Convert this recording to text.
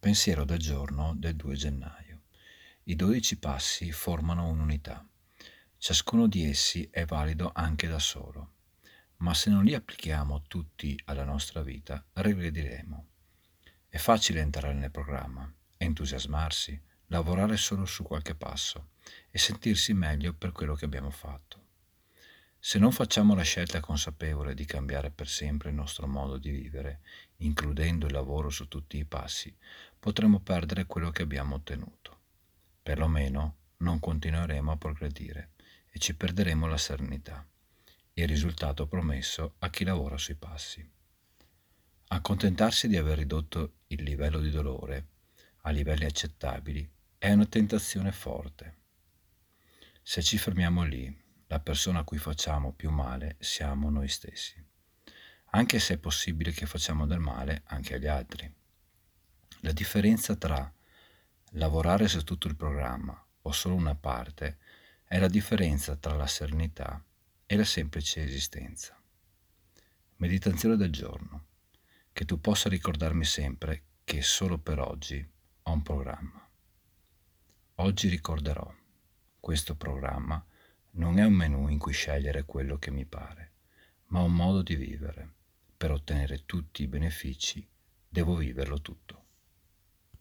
Pensiero del giorno del 2 gennaio. I dodici passi formano un'unità. Ciascuno di essi è valido anche da solo, ma se non li applichiamo tutti alla nostra vita, regrediremo. È facile entrare nel programma, entusiasmarsi, lavorare solo su qualche passo e sentirsi meglio per quello che abbiamo fatto. Se non facciamo la scelta consapevole di cambiare per sempre il nostro modo di vivere, includendo il lavoro su tutti i passi, potremo perdere quello che abbiamo ottenuto. Perlomeno non continueremo a progredire e ci perderemo la serenità, il risultato promesso a chi lavora sui passi. Accontentarsi di aver ridotto il livello di dolore a livelli accettabili è una tentazione forte. Se ci fermiamo lì, la persona a cui facciamo più male siamo noi stessi, anche se è possibile che facciamo del male anche agli altri. La differenza tra lavorare su tutto il programma o solo una parte è la differenza tra la serenità e la semplice esistenza. Meditazione del giorno. Che tu possa ricordarmi sempre che solo per oggi ho un programma. Oggi ricorderò questo programma non è un menu in cui scegliere quello che mi pare, ma un modo di vivere. Per ottenere tutti i benefici devo viverlo tutto.